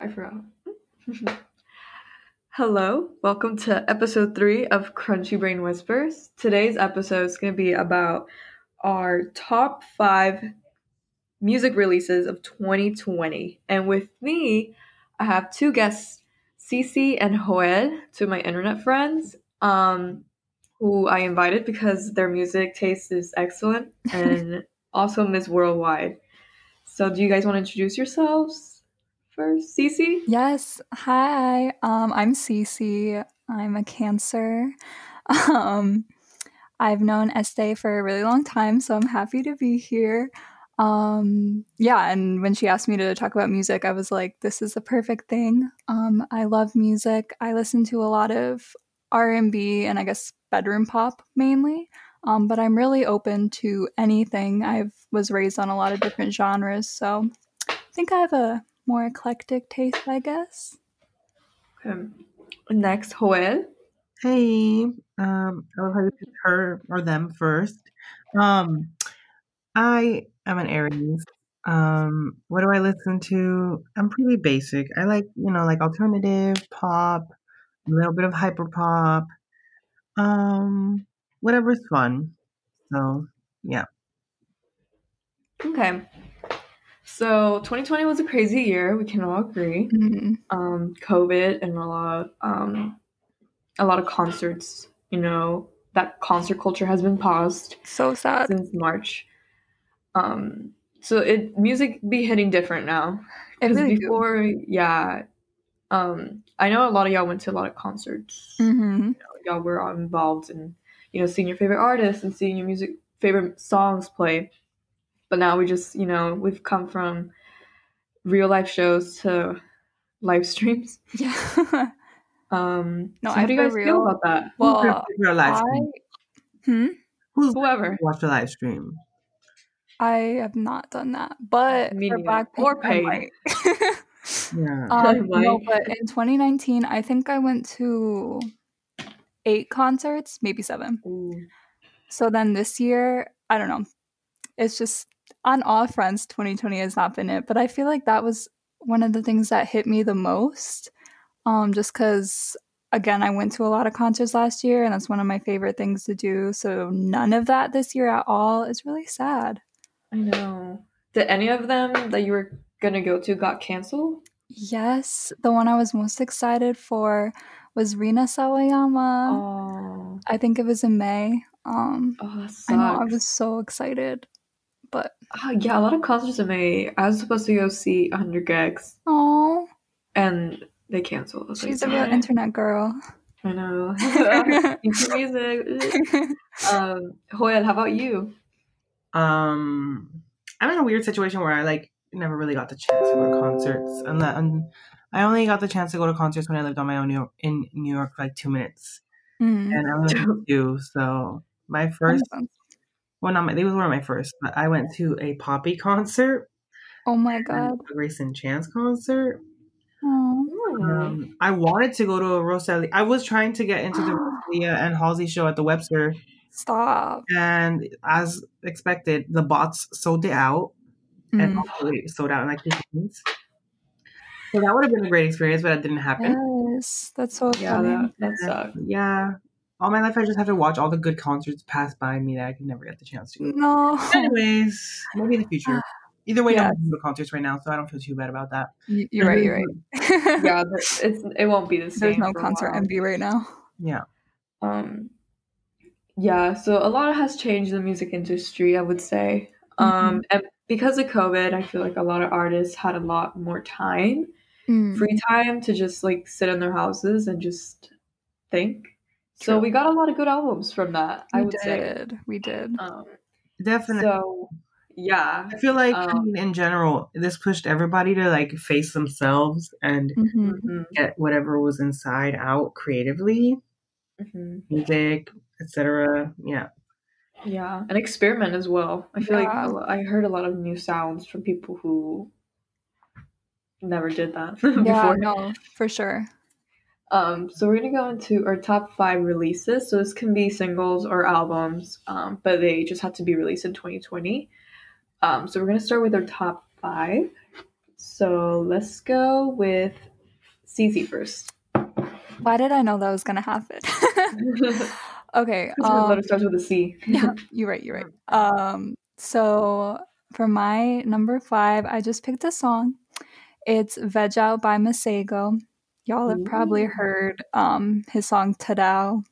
I forgot. Hello, welcome to episode three of Crunchy Brain Whispers. Today's episode is going to be about our top five music releases of 2020. And with me, I have two guests, Cece and Joel, two of my internet friends, um, who I invited because their music taste is excellent, and also Miss Worldwide. So, do you guys want to introduce yourselves first, Cece? Yes. Hi. Um, I'm Cece. I'm a Cancer. Um, I've known Estee for a really long time, so I'm happy to be here. Um, yeah, and when she asked me to talk about music, I was like, this is the perfect thing. Um, I love music. I listen to a lot of R&B and I guess bedroom pop mainly. Um, but I'm really open to anything. I was raised on a lot of different genres, so I think I have a more eclectic taste, I guess. Okay. Next, Joel. Hey, um, I love how you picked her or them first. Um, I am an Aries. Um, what do I listen to? I'm pretty basic. I like, you know, like alternative pop, a little bit of hyper pop, um, whatever's fun. So, yeah. Okay. So 2020 was a crazy year. We can all agree. Mhm. Um, COVID and a lot of um, a lot of concerts. You know that concert culture has been paused So sad. since March. Um, so it music be hitting different now. It Because really do. before, yeah, um, I know a lot of y'all went to a lot of concerts. hmm Y'all were all involved in, you know, seeing your favorite artists and seeing your music favorite songs play. But now we just, you know, we've come from real life shows to live streams. Yeah. Um, No, so how I do you guys feel about that? Well, live I hmm? Who's Whoever. watched the live stream? I have not done that, but Me for neither. Blackpink, Or I paid. Yeah. um, no, but in 2019, I think I went to eight concerts, maybe seven. Ooh. So then this year, I don't know. It's just on all fronts, 2020 has not been it. But I feel like that was one of the things that hit me the most. Um, just because again, I went to a lot of concerts last year, and that's one of my favorite things to do. So none of that this year at all is really sad. I know. Did any of them that you were gonna go to got canceled? Yes, the one I was most excited for was Rina Sawayama. Oh, I think it was in May. Um, oh. I know I was so excited, but Ah, yeah, a lot of concerts in May. I was supposed to go see 100 gecs, oh, and they canceled. I was she's like, a real "Dang." internet girl. I know. Music. um, Joel, how about you? Um, I'm in a weird situation where I like never really got the chance to go to concerts, and that and I only got the chance to go to concerts when I lived on my own New York, in New York for like two minutes, Mm, and I only went to two. So my first, makes sense. Well, not my, they were one of my first, but I went to a Poppy concert, Oh my god. a Greyson Chance concert. Oh. Um, I wanted to go to a Rosalie. I was trying to get into the Rosalia and Halsey show at the Webster, Stop. and as expected, the bots sold it out. and Mm. also it sold out in like 15 minutes. So that would have been a great experience, but it didn't happen. Yes, that's so Yeah, funny. that, that And, sucked. yeah. All my life, I just have to watch all the good concerts pass by me that I can never get the chance to. No. Anyways, maybe in the future. Either way, Yeah. I'm going to concerts right now, so I don't feel too bad about that. You're right. You're right. Yeah, it's it won't be the same. There's no for a concert while. envy right now. Yeah. Um, yeah, so a lot has changed in the music industry, I would say. Um, and because of COVID, I feel like a lot of artists had a lot more time, Mm. free time to just like sit in their houses and just think. So True. we got a lot of good albums from that, I We would say. did. We did. Um, Definitely. so yeah, I feel like, I um, mean, in general, this pushed everybody to like face themselves and hmm mhm, get whatever was inside out creatively, mhm. music, etc. Yeah. yeah, and experiment as well. I feel like Yeah. a lo- I heard a lot of new sounds from people who never did that before. Yeah. No, for sure. Um, so we're gonna go into our top five releases. So this can be singles or albums, um, but they just have to be released in 2020. Um, so we're gonna start with our top five. So let's go with Cece first. Why did I know that was gonna happen? okay. Um, letter starts with a C. yeah, you're right. You're right. Um, so for my number five, I just picked a song. It's "Veg Out" by Masego. Y'all have probably heard um his song "Tadow."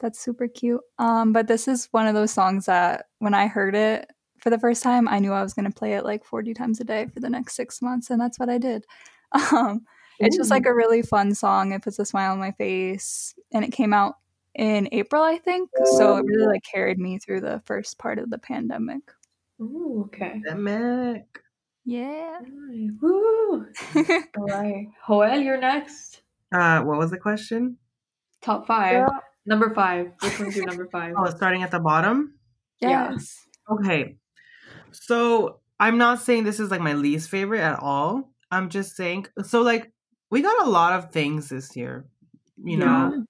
That's super cute. Um, but this is one of those songs that when I heard it for the first time, I knew I was gonna play it like 40 times a day for the next six months, and that's what I did. Um, it's just like a really fun song. It puts a smile on my face, and it came out in April, I think. So it really like carried me through the first part of the pandemic. Ooh, okay. Pandemic. Yeah. Alright, Woo! All right. Joel, you're next. Uh, what was the question? Top five. Number five. Which one's your number five? Oh, starting at the bottom. Yeah. Yes. Okay. So I'm not saying this is like my least favorite at all. I'm just saying so like we got a lot of things this year, you Yeah. know.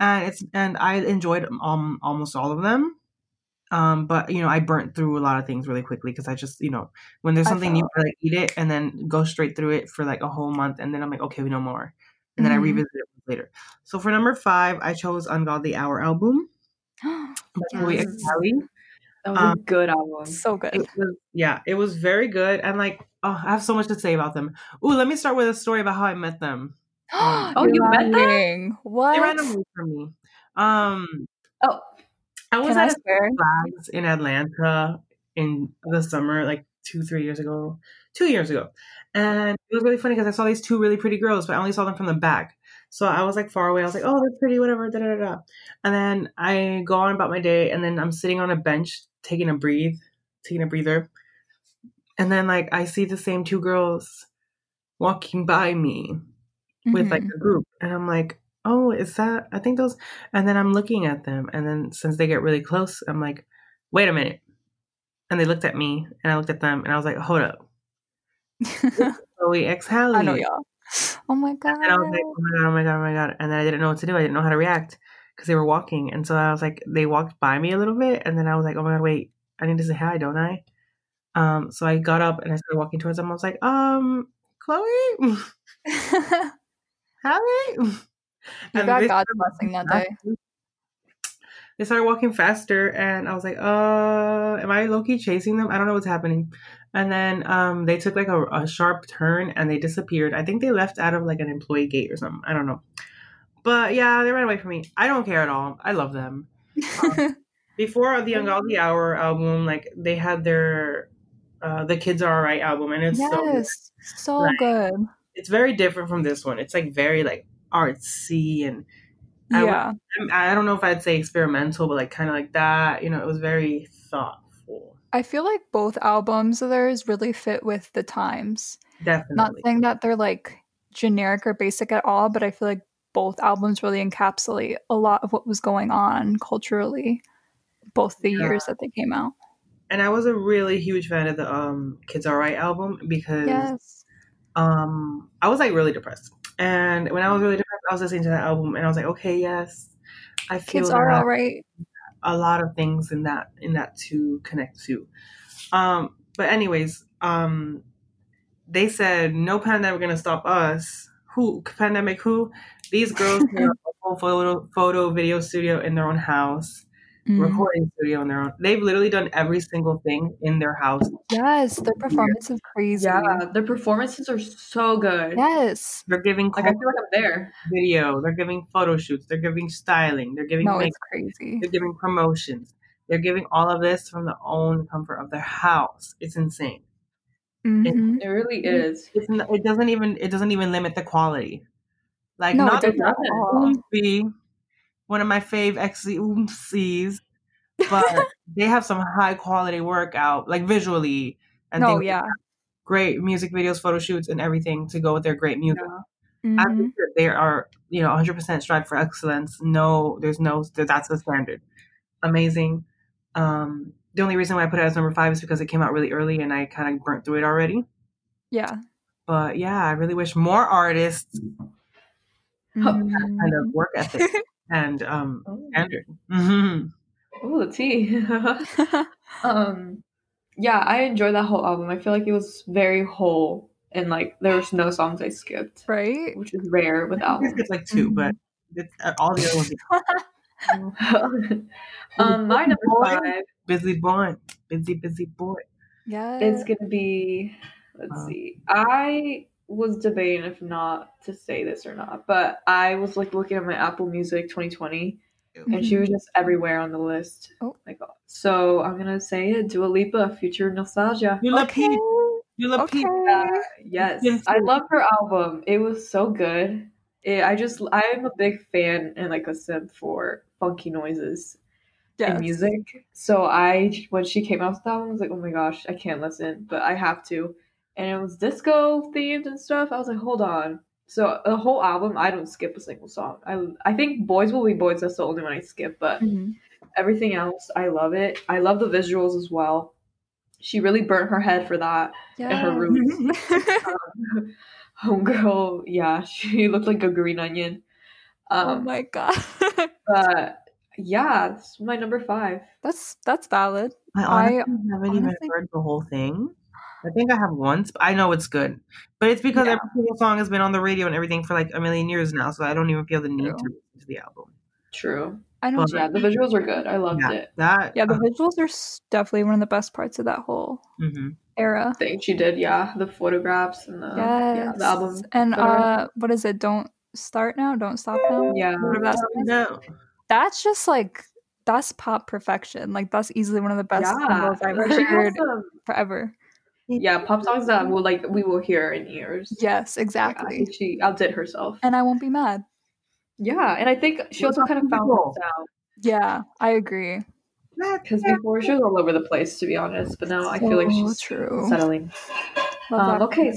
And it's and I enjoyed um almost all of them. Um, but you know, I burnt through a lot of things really quickly because I just, you know, when there's something new, I like eat it and then go straight through it for like a whole month, and then I'm like, okay, we know more, and then I Mhm. revisit it later. So for number five, I chose Ungodly Hour album. by Chloe Yes. That was a Um, good album. so good. It was yeah, it was very good, and like oh, I have so much to say about them. Ooh, let me start with a story about how I met them. um, Oh, you met them? What? They ran away from me. Um, Oh, I was Can I at a swear? flags in Atlanta in the summer, like two, three years ago, two years ago, and it was really funny because I saw these two really pretty girls, but I only saw them from the back. So I was like far away. I was like, "Oh, they're pretty, whatever." Da da da. And then I go on about my day, and then I'm sitting on a bench taking a breathe, taking a breather, and then like I see the same two girls walking by me with like Mhm. a group and i'm like oh is that i think those and then i'm looking at them and then since they get really close i'm like wait a minute and they looked at me and i looked at them and i was like hold up chloe x Halle. I know y'all. Oh my god. and i was like oh my god oh my god oh my god and then i didn't know what to do i didn't know how to react because they were walking and so i was like they walked by me a little bit and then i was like oh my god wait i need to say hi don't i um so i got up and i started walking towards them i was like um chloe Halle. You And got they God's blessing that day. they started walking faster and i was like uh am i low-key chasing them? I don't know what's happening. And then um they took like a, a sharp turn and they disappeared. I think they left out of like an employee gate or something. I don't know. But yeah they ran away from me. I don't care at all. I love them. Before the ungodly hour album like they had their uh the kids are all right album and it's so good. So good. it's very different from this one. It's like very like artsy and I Yeah. I'm- I don't know if I'd say experimental, but like kind of like that. You know, it was very thoughtful. I feel like both albums of theirs really fit with the times. Definitely. Not saying that they're like generic or basic at all, but I feel like both albums really encapsulate a lot of what was going on culturally, both the Yeah. years that they came out. and I was a really huge fan of the um Kids Are Right album because Yes. um I was like really depressed. And when I was really depressed, I was listening to that album and I was like, okay, yes. I feel Kids are all right. a lot of things in that in that to connect to. Um, but anyways, um, they said no pandemic gonna stop us. Who pandemic? Who? These girls have a whole photo photo video studio in their own house, Mm. recording studio in their own. They've literally done every single thing in their house. Yes, their performance is crazy. yeah, their performances are so good. Yes. They're giving Like I feel like I'm there. video. They're giving photo shoots. They're giving styling. They're giving No, makeup. it's crazy. They're giving promotions. They're giving all of this from the own comfort of their house. It's insane. Mhm. It really is. It's it doesn't even it doesn't even limit the quality. Like No, it not doesn't doesn't. all. One of my fave XC but they have some high quality workout, like visually and like yeah. great music videos, photo shoots, and everything to go with their great music. Yeah. I Mhm. think that they are, you know, 100% strive for excellence. No, there's no, that's the standard. Amazing. Um, the only reason why I put it as number five is because it came out really early and I kind of burnt through it already. Yeah. But yeah, I really wish more artists Mhm. kind of work ethic and um, Oh, standard. hmm Ooh, the tea. um, yeah, I enjoyed that whole album. I feel like it was very whole and like there was no songs I skipped, Right? which is rare with I albums. think it's like 2 but it's, uh, all the other ones. um, my number Boy. five Busy boy, busy busy boy. Yeah. it's gonna be. Let's Uh. see. I was debating if not to say this or not, but I was like looking at my Apple Music 2020, and she was just everywhere on the list. Oh. my god! so I'm gonna say it. Dua Lipa, Future Nostalgia. You love Okay. Pete. You Okay. Pete. Uh, yes, Yes. I love her album. It was so good. It, I just I'm a big fan and like a simp for funky noises Yes. in music. So I when she came out with that I was like, oh my gosh, I can't listen, but I have to. And it was disco themed and stuff. I was like, hold on. So the whole album, I don't skip a single song. I I think Boys Will Be Boys. That's the only one I skip, but Mhm. everything else, I love it. I love the visuals as well. She really burnt her head for that in her Yes. roots. Um, homegirl, yeah, she looked like a green onion. oh Um, my god. but yeah, it's my number five. that's that's valid. I I haven't even honestly- heard the whole thing. I think I have once. But I know it's good, but it's because Yeah. every single song has been on the radio and everything for like a million years now. So I don't even feel the need True. to listen to the album. True. I know. But- Yeah, the visuals were good. I loved Yeah, it. that. Yeah, the uh, visuals are definitely one of the best parts of that whole mhm. era. Thing she did, yeah, the photographs and the yes. yeah, the album. And uh what is it? Don't start now, don't stop now. yeah, Whatever that song. No. That's just like that's pop perfection. Like that's easily one of the best yeah. singles I've ever heard some- forever. Yeah, pop songs that will like we will hear in years. Yes, exactly. think she outdid herself. And I won't be mad. Yeah, and I think she also kind of found her Cool. sound Yeah, I agree. because before she was all over the place, to be honest. But now I feel like she's true. settling. Um, okay,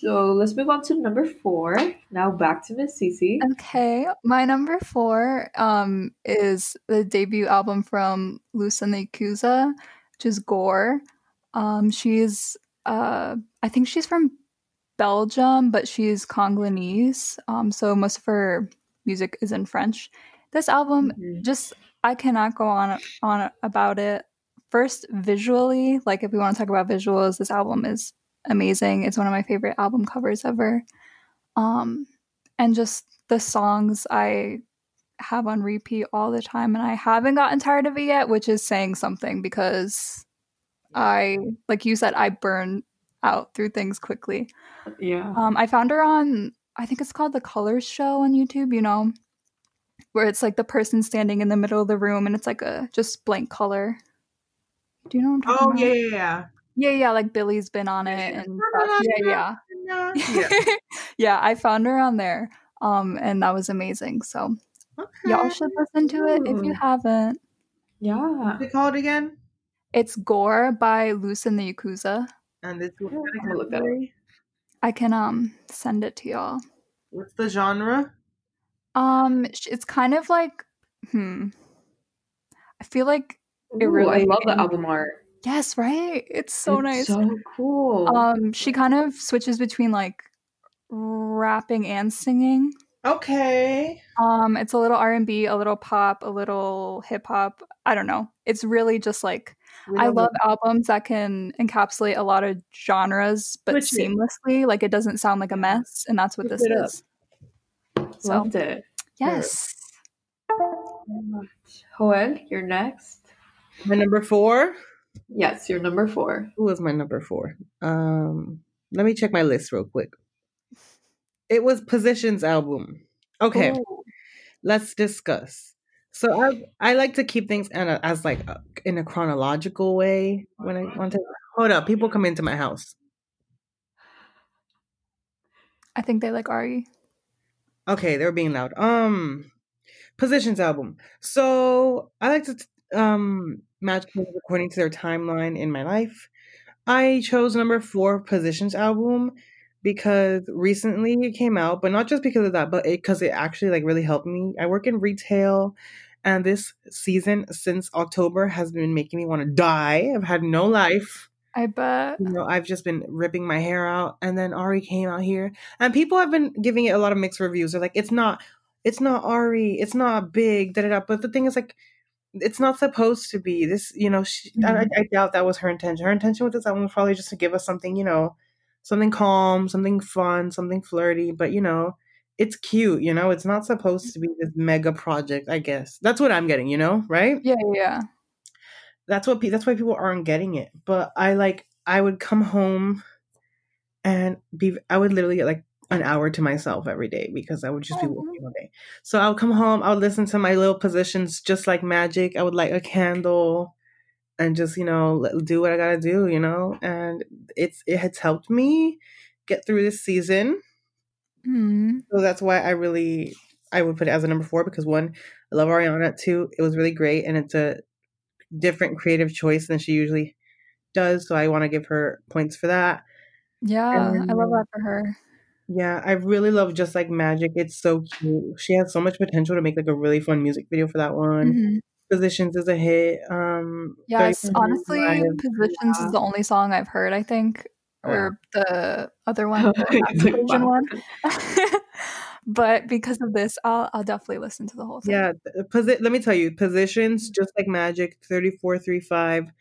so let's move on to number four. Now back to Miss Cece. Okay, my number four um is the debut album from Lous and the Yakuza, which is Gore. Um, she's uh, I think she's from Belgium, but she's Congolese. Um, so most of her music is in French. This album Mhm. just I cannot go on on about it. First, visually, like if we want to talk about visuals, this album is amazing. It's one of my favorite album covers ever. Um, and just the songs I have on repeat all the time, and I haven't gotten tired of it yet, which is saying something because I, like you said, I burn out through things quickly. Yeah. Um, I found her on, I think it's called the Colors Show on YouTube. You know, where it's like the person standing in the middle of the room, and it's like a just blank color. Do you know what I'm talking Oh about? yeah, yeah, yeah. yeah, yeah. Like Billie's been on it and stuff. Yeah, yeah, Yeah. yeah. I found her on there, um, and that was amazing. So y'all should listen to it if you haven't. Yeah. What's it called again? It's Gore by Lous and the Yakuza. And it's what I'm kind of gonna look that up. I can um send it to y'all. What's the genre? Um, it's kind of like, hmm. I feel like It Ooh, really- I love the album art. yes, right. It's so It's nice. So cool. Um, she kind of switches between like rapping and singing. Okay. Um, it's a little R and B, a little pop, a little hip hop. I don't know. It's really just like I love albums that can encapsulate a lot of genres, but Switch it. seamlessly. Like it doesn't sound like a mess, and that's what Switch this is. So Loved it. yes, Joel, you're next. My number four. Yes, you're number four. Who was my number four? Um, let me check my list real quick. It was Positions album. Okay, Ooh. let's discuss. So I I like to keep things in a, as like a, in a chronological way when I want to. Hold up, people come into my house. I think they like Ari. Okay, they're being loud. Um, Positions album. So I like to um match according to their timeline in my life. I chose number four Positions album because recently it came out, but not just because of that, but because it, actually like really helped me. I work in retail, and this season since October has been making me want to die. I've had no life I bet. you know, I've just been ripping my hair out, and then Ari came out here, and people have been giving it a lot of mixed reviews. They're like, "It's not, it's not Ari, it's not big." Da da da. But the thing is, like, it's not supposed to be this. You know, she, I, Mhm. I doubt that was her intention. Her intention with this album was probably just to give us something, you know, something calm, something fun, something flirty. But you know, it's cute. You know, it's not supposed to be this mega project. I guess that's what I'm getting. You know, right? Yeah, yeah. that's what pe- that's why people aren't getting it. But I like I would come home and be I would literally get like an hour to myself every day because I would just be oh. working all day. So I would come home, I would listen to my little positions just like magic. I would light a candle and just, you know, do what I gotta do, you know? And it's it has helped me get through this season. Mm. So that's why I really I would put it as a number four because one, I love Ariana. Two, it was really great and it's a different creative choice than she usually does. So I want to give her points for that. Yeah, I love that for her. Yeah, I really love just like magic. It's so cute. She has so much potential to make like a really fun music video for that one. Mhm. Positions is a hit. Um, Yes, honestly, Positions Yeah. is the only song I've heard, I think. Oh, Or the other one, the like, Asian wow. one. but because of this, I'll I'll definitely listen to the whole thing. Yeah, th- posi- let me tell you, positions just like magic. Thirty four, three five.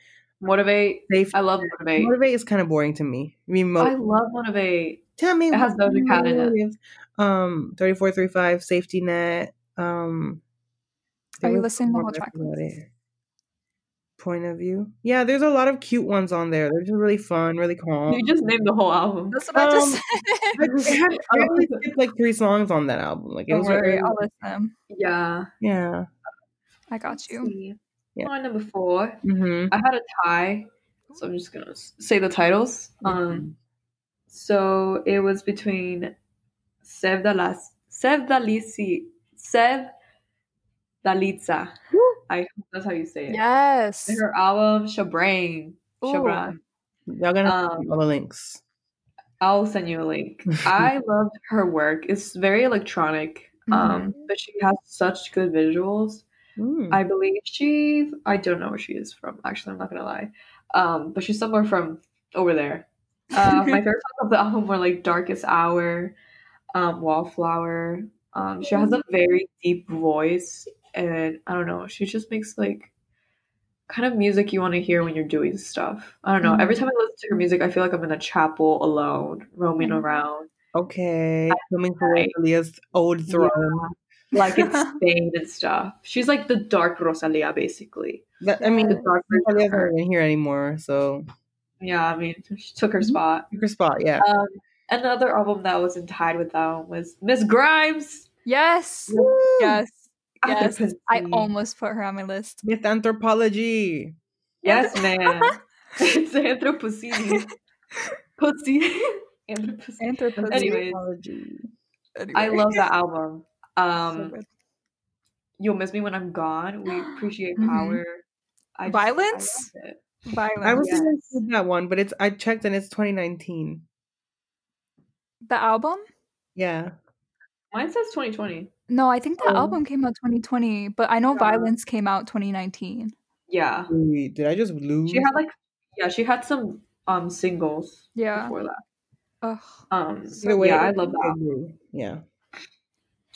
Motivate. Safe. I love Motivate. Motivate is kind of boring to me. I mean, mo- I love Motivate. tell me It has what Doja Cat in it. Um, thirty four, three five. Safety net. Um, Are there you was listening to the whole track I forgot list? Point of view. Yeah, there's a lot of cute ones on there. They're just really fun, really calm. You just named the whole album. That's what I just Um, said. I, I had, I only skipped like three songs on that album. Like it Don't was worry, very, I'll listen. Yeah. yeah. I got you. See. Yeah. My number four. Mm-hmm. I had a tie, so I'm just gonna say the titles. Um, so it was between Sev Dalas, Sev Dalisi, Sev Dalitza. I hope that's how you say it. Yes. And her album Shabrain. Ooh. Shabran. Y'all gonna Um, all the links. I'll send you a link. I loved her work. It's very electronic, um, but she has such good visuals. Mm. I believe she. I don't know where she is from. Actually, I'm not gonna lie. Um, but she's somewhere from over there. Uh, my favorite songs of the album were like "Darkest Hour," um, "Wallflower." Um, she has a very deep voice, and I don't know. She just makes like kind of music you want to hear when you're doing stuff. I don't know. Every time I listen to her music, I feel like I'm in a chapel alone, roaming Mhm. around, Okay, coming for Right. Rosalia's old throne. like it's Spain and stuff. She's like the dark Rosalia, basically. That, I mean, The dark version of Rosalia's her. not even here anymore, so Yeah, I mean, she took her Mhm. spot. pick your spot. Yeah. Um, another album that wasn't tied with that one was Miss Grimes. Yes. Woo! Yes. Yes. I almost put her on my list. Myth anthropology. Yes, man. it's Anthropocene. Pussy. Anthropocene. Anthropocene. Anyways. Anthropology. I love that album. Um, good. You'll Miss Me When I'm Gone. We appreciate Mhm. power. I just- Violence? I it. Violence. I was Yes. gonna say that one, but it's I checked and it's 2019. the album? Yeah. Mine says 2020. No, I think the Oh. album came out 2020, but I know Yeah. Violence came out 2019. Yeah. Wait, did I just lose? She had like, yeah, she had some um singles Yeah. before that. Ugh. Um, Either way, yeah, I love that. agree. Yeah.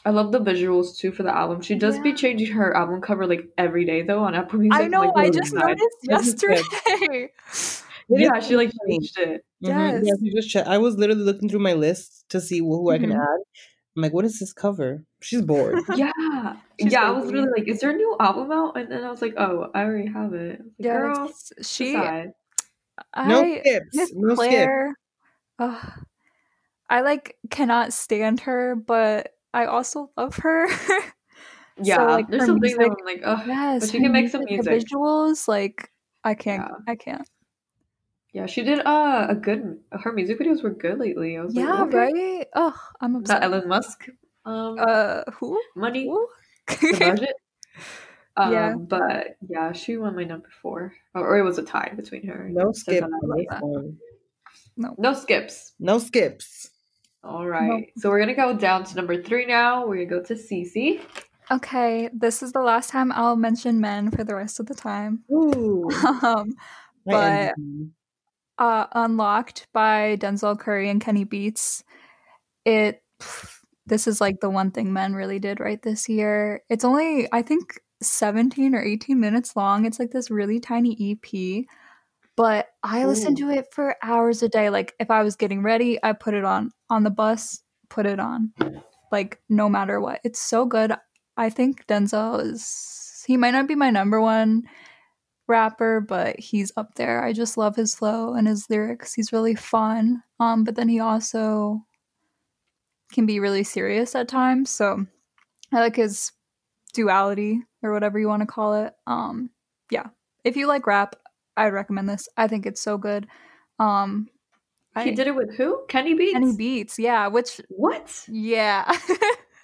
I love the visuals too for the album. She does be changing her album cover like every day though on Apple Music. I know, like, I just nice. noticed This is good. yesterday. Yeah, she like changed it. Mhm. Yes. Yeah, you just check. I was literally looking through my list to see who I can Mhm. add. I'm like, what is this cover? She's bored. Yeah, She's yeah. I was really like, "Is there a new album out?" And then I was like, "Oh, I already have it." I like, Yeah, Girl, it's- she. decide." no I skips. Miss No skip. Claire. ugh, I like cannot stand her, but I also love her. Yeah, like, there's her some things that I'm like, "Oh, yes, but she can make some her music." visuals, like I can't. Yeah. I can't. Yeah, she did uh, a good. Her music videos were good lately. I was like, Yeah, okay. right. Ugh, I'm That. Elon Musk, um, Uh, who? money, Who? the budget. Um, Yeah. but yeah, she won my number four, or, or it was a tie between her. No skip. Stefan. on this that. one. No skips. No skips. All right, so we're gonna go down to number three now. We're gonna go to Cece. Okay, this is the last time I'll mention men for the rest of the time. Ooh. Um, But- envy you. Uh, Unlocked by Denzel Curry and Kenny Beats. It this is like the one thing men really did right this year. It's only I think 17 or 18 minutes long. It's like this really tiny EP. But I listen Ooh. to it for hours a day. Like if I was getting ready, I put it on on the bus, put it on. Like no matter what. It's so good. I think Denzel is he might not be my number one rapper, but he's up there. I just love his flow and his lyrics. He's really fun. Um, but then he also can be really serious at times. So I like his duality or whatever you want to call it. Um, yeah. If you like rap, I would recommend this. I think it's so good. Um, He I- did it with who? Kenny Beats. Kenny Beats, yeah. Which, What? yeah,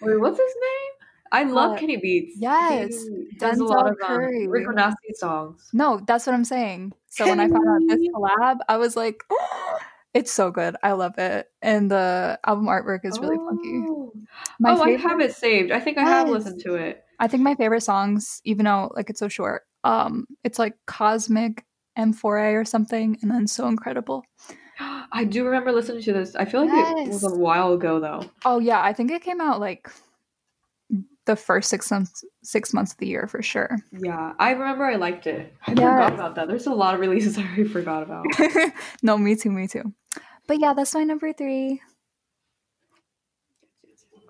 Wait, what's his name? I love Kenny Beats. yes, he does a lot of um, Curry. Rico Nasty songs. no, that's what I'm saying. So when I found out this collab, I was like, it's so good. I love it, and the album artwork is really funky. Oh, My oh I have it saved. I think I have listened to it. I think my favorite songs, even though like it's so short, um, it's like Cosmic M4A or something, and then So Incredible. I do remember listening to this. I feel like it was a while ago though. Oh yeah, I think it came out like the first six months six months of the year for sure. Yeah, I remember I liked it. I Yes. forgot about that. There's a lot of releases I already forgot about. no, me too, me too. But yeah, that's my number three.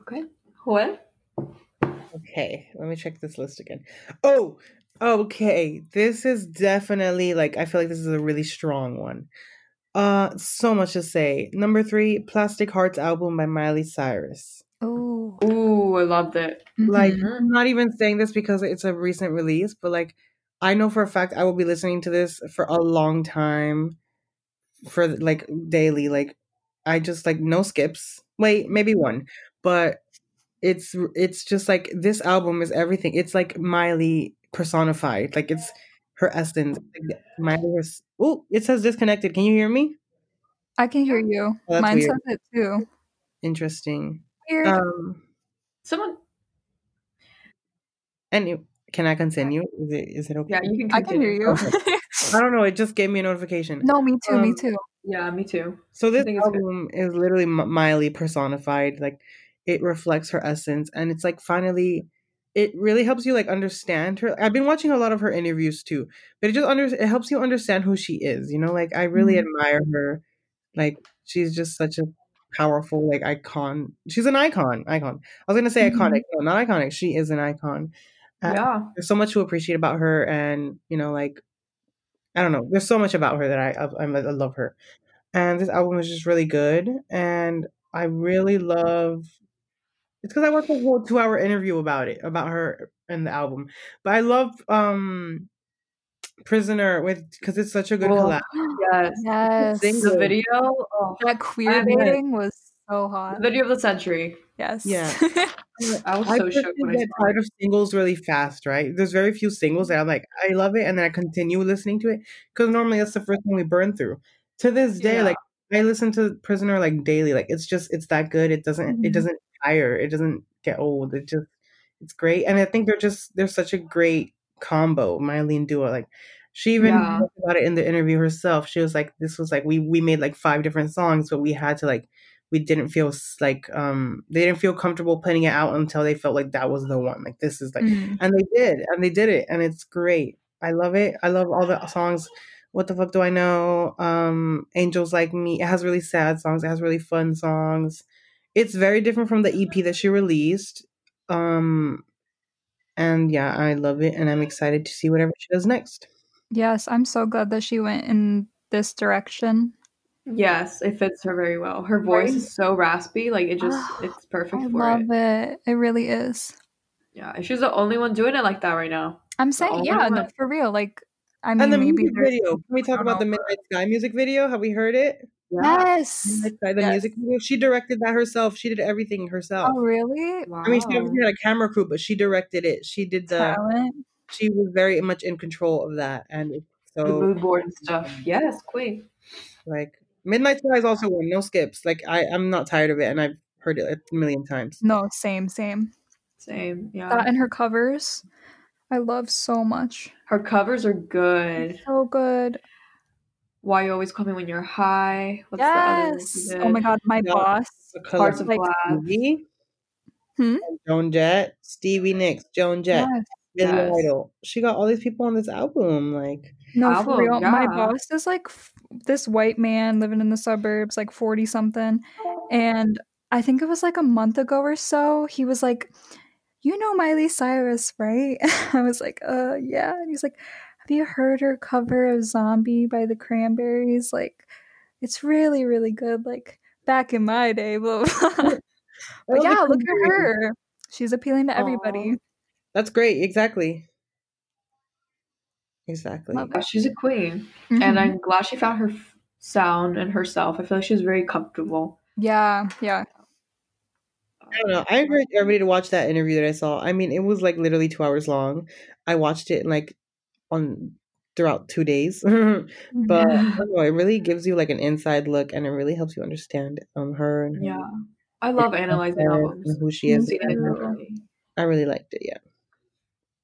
Okay. What? Okay, let me check this list again. Oh, okay. This is definitely like I feel like this is a really strong one. Uh, so much to say. Number three, Plastic Hearts album by Miley Cyrus. Oh, Ooh, I loved it. Like, Mhm. I'm not even saying this because it's a recent release, but like, I know for a fact I will be listening to this for a long time, for like daily. Like, I just like no skips. Wait, maybe one, but it's it's just like this album is everything. It's like Miley personified. Like it's her essence. Like, Miley is. Oh, it says disconnected. Can you hear me? I can hear you. Oh, Mine weird. says it too. Interesting. Weird. Um. Someone. Any? Can I continue? Is it is it okay? Yeah, you can. I can hear you. Okay. I don't know. It just gave me a notification. no, me too, me Um, too. Yeah, me too. So this think it's good. album is literally M- Miley personified. Like it reflects her essence, and it's like finally, it really helps you like understand her. I've been watching a lot of her interviews too, but it just under it helps you understand who she is. You know, like I really Mhm. admire her. Like she's just such a powerful like icon. She's an icon. Icon. I was gonna say Mhm. iconic. No, not iconic. She is an icon. Uh, Yeah. there's so much to appreciate about her and you know like i don't know there's so much about her that i i, I love her and this album was just really good and i really love it's because i watched a whole two hour interview about it about her and the album but i love um prisoner with because it's such a good Well, collab Yes. Yes. single. The video. Oh, That queer I baiting was so hot. the video of the century. Yes. Yeah. I was I so shook personally when I get tired of singles really fast, right? There's very few singles that I'm like, I love it, and then I continue listening to it because normally that's the first one we burn through. To this day, Yeah. like I listen to Prisoner like daily. Like it's just it's that good. It doesn't it Mhm. doesn't tire. It doesn't get old. It just it's great, and I think they're just they're such a great combo, Miley and Dua. Like she even Yeah. talked about it in the interview herself. She was like, "This was like we we made like five different songs, but we had to like." we didn't feel like um they didn't feel comfortable putting it out until they felt like that was the one like this is like Mhm. and they did and they did it and it's great i love it i love all the songs what the fuck do i know um angels like me it has really sad songs it has really fun songs it's very different from the ep that she released um and yeah i love it and i'm excited to see whatever she does next Yes, I'm so glad that she went in this direction. Yes, it fits her very well. Her voice Right? is so raspy, like it just it's perfect for it. I for love it. it. It really is. Yeah, she's the only one doing it like that right now. I'm saying, yeah, no, for real. Like, I mean, and the maybe music video can we talk about the midnight sky music video have we heard it Yes. Midnight the Yes. music video she directed that herself she did everything herself Oh, really? Wow. I mean, she obviously had a camera crew, but she directed it. She did the. Talent. She was very much in control of that, and it's the so mood board and stuff. Yes, queen. like Midnight Sky is also one. No skips. Like I, I'm not tired of it, and I've heard it a million times. No, same, same. Same. Yeah. That and her covers, I love so much. her covers are good. So good. Why you always call me when you're high? What's yes. the other? Oh my god, my Yeah. boss. The color Hearts of Like, Glass. Stevie, Hmm? Joan Jett, Stevie Nicks, Joan Jett. Yes. Yes. Idol. She got all these people on this album. Like, No, Album, for real. My boss is like f- this white man living in the suburbs, like 40 something. And I think it was like a month ago or so. He was like, You know Miley Cyrus, right? I was like, Uh, yeah. And he's like, Have you heard her cover of Zombie by the Cranberries? Like, it's really, really good. Like, back in my day, blah, blah. blah. But yeah, look at her. She's appealing to everybody. That's great. Exactly. Exactly. Love she's a queen, Mhm. and I'm glad she found her f- sound and herself. I feel like she's very comfortable. yeah, yeah. I don't know. I encourage everybody to watch that interview that I saw. I mean, it was like literally two hours long. I watched it in like on throughout two days. but I know, it really gives you like an inside look and it really helps you understand um her and Yeah, I love analyzing albums. and who she is. Seeing it And differently. I really liked it, yeah.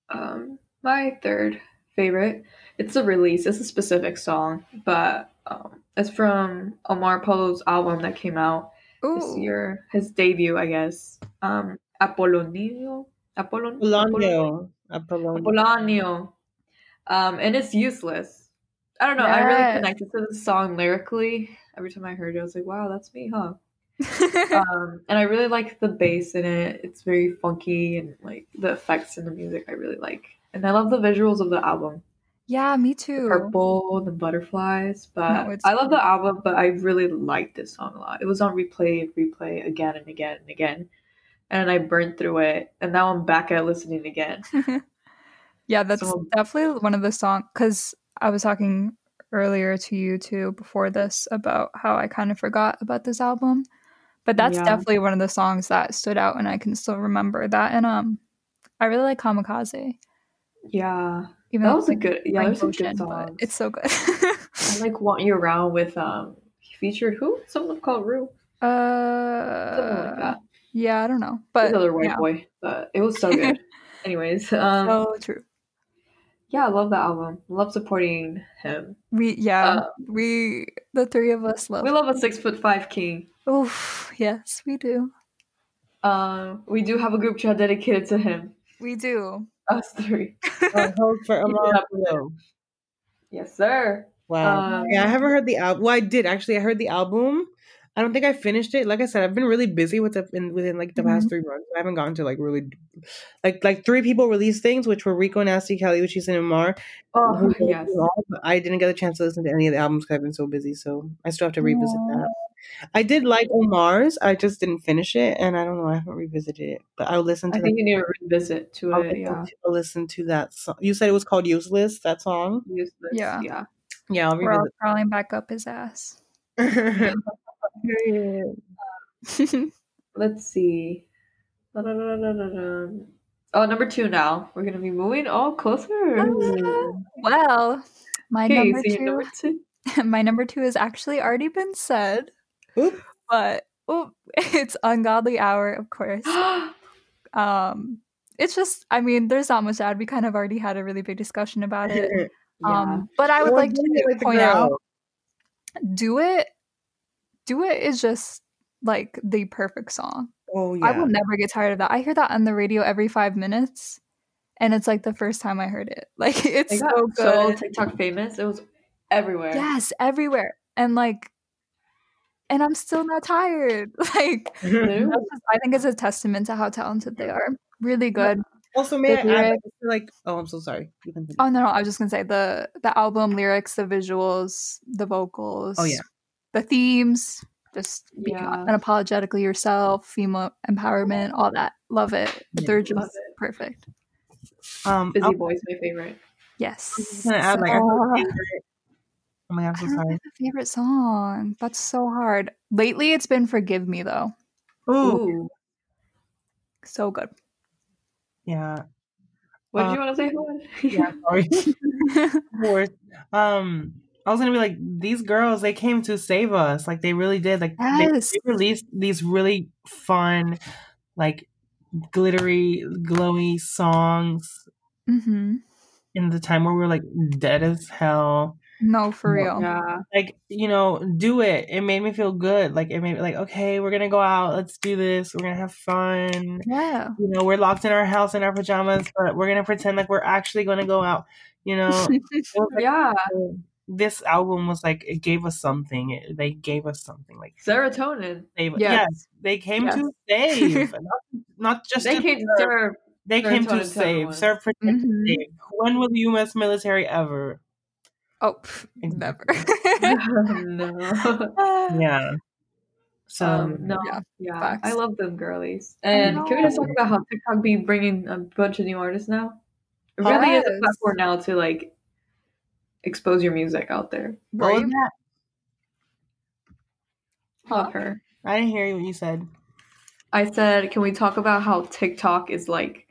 Um, my third favorite. It's a release. It's a specific song, but um, it's from Omar Apollo's album that came out this year. His debut, I guess. Um, Apollonio. Apollon. Apollon- Polonio. Apollonio. Apolonio. Um, and it's useless. I don't know. I really connected to the song lyrically. Every time I heard it, I was like, "Wow, that's me, huh?" um, and I really like the bass in it. It's very funky and like the effects in the music. I really like, and I love the visuals of the album. yeah, me too. Purple, the butterflies. But No, I love the album. But I really liked this song a lot. It was on replay and replay again and again and again, and I burned through it. And now I'm back at listening again. yeah, that's So- definitely one of the songs because I was talking earlier to you too before this about how I kind of forgot about this album. But that's Yeah. definitely one of the songs that stood out and I can still remember that. And um I really like Kamikaze. Yeah, Even that was a good. Yeah, that was a good song. It's so good. I like want you around with um. He featured who? Someone called Rue. uh Something like that. Yeah, I don't know. But But other white yeah. boy. But it was so good. Anyways, um, so true. Yeah, I love the album. Love supporting him. We yeah, Uh, we the three of us love. We love a six foot five king. Oof, yes, we do. Um, we do have a group chat dedicated to him. We do. Us three. Hope for Keep it Amar up with Polo. Yes, sir. Wow. Um, yeah, I haven't heard the album. Well, I did actually. I heard the album. I don't think I finished it. Like I said, I've been really busy with the in, within like the past Mhm. three months. I haven't gotten to like really like like three people released things, which were Rico, Nasty, Kelly, which is in Amar. Oh who- yes. I didn't get a chance to listen to any of the albums because I've been so busy. So I still have to revisit Aw. that. I did like Omar's. I just didn't finish it, and I don't know. I haven't revisited it, but I'll listen to. I think you need to revisit to I'll it. listen, Yeah. to, I'll listen to that song. You said it was called "Useless." That song. Useless. Yeah. Yeah. Yeah, I'll We're all crawling back up his ass. Period. Let's see. Oh, number two now. We're gonna be moving all closer. well, my Okay, number so two, number two. my number two has actually already been said, Oop. but oop, it's ungodly hour, of course. Um, it's just, I mean, there's not much to add. We kind of already had a really big discussion about it. yeah. Um, but I would Well, like to it like the point out, do it, do it is just like the perfect song. Oh yeah. I will never get tired of that. I hear that on the radio every five minutes, and it's like the first time I heard it. Like it's It so got so good. TikTok famous. It was everywhere. yes, everywhere, and like, and I'm still not tired. Like, just- I think it's a testament to how talented they are. Really good. also, may I The I feel like, oh, I'm so sorry. Oh no, no, I was just gonna say the the album lyrics, the visuals, the vocals. Oh, yeah. The themes. Just being Yeah. unapologetically yourself, female empowerment, all that. Love it. Yeah, They're just it. perfect. um, Busy I'm Boy's my favorite. Yes. just gonna add, like, I have So- a favorite- oh my god, I'm so don't sorry. favorite song. That's so hard. Lately, it's been "Forgive Me" though. Oh, Ooh. So good. yeah, What did Uh, you want to say, Juan? yeah. Sorry. Of course. Um, I was gonna be like, these girls, they came to save us. Like they really did. Like they, Yes. they released these really fun, like glittery, glowy songs hmm in the time where we were like dead as hell. No, for real. Yeah. like you know do it it made me feel good like it made me like okay we're gonna go out let's do this we're gonna have fun Yeah. you know we're locked in our house in our pajamas but we're gonna pretend like we're actually gonna go out you know was like, Yeah. This album was like it gave us something it, they gave us something like Serotonin. save Yes. yes. they came to save not, not just They to came to serve. serve. they came to save everyone. serve protect Mhm. save when will the us military ever Oh, pff, never. no. yeah so Um, no. Yeah, Yeah. facts. I love them girlies. And can we just talk about how TikTok be bringing a bunch of new artists now? It really is a platform now to like expose your music out there. what was Right? that? Love her. i didn't hear what you said I said, can we talk about how TikTok is like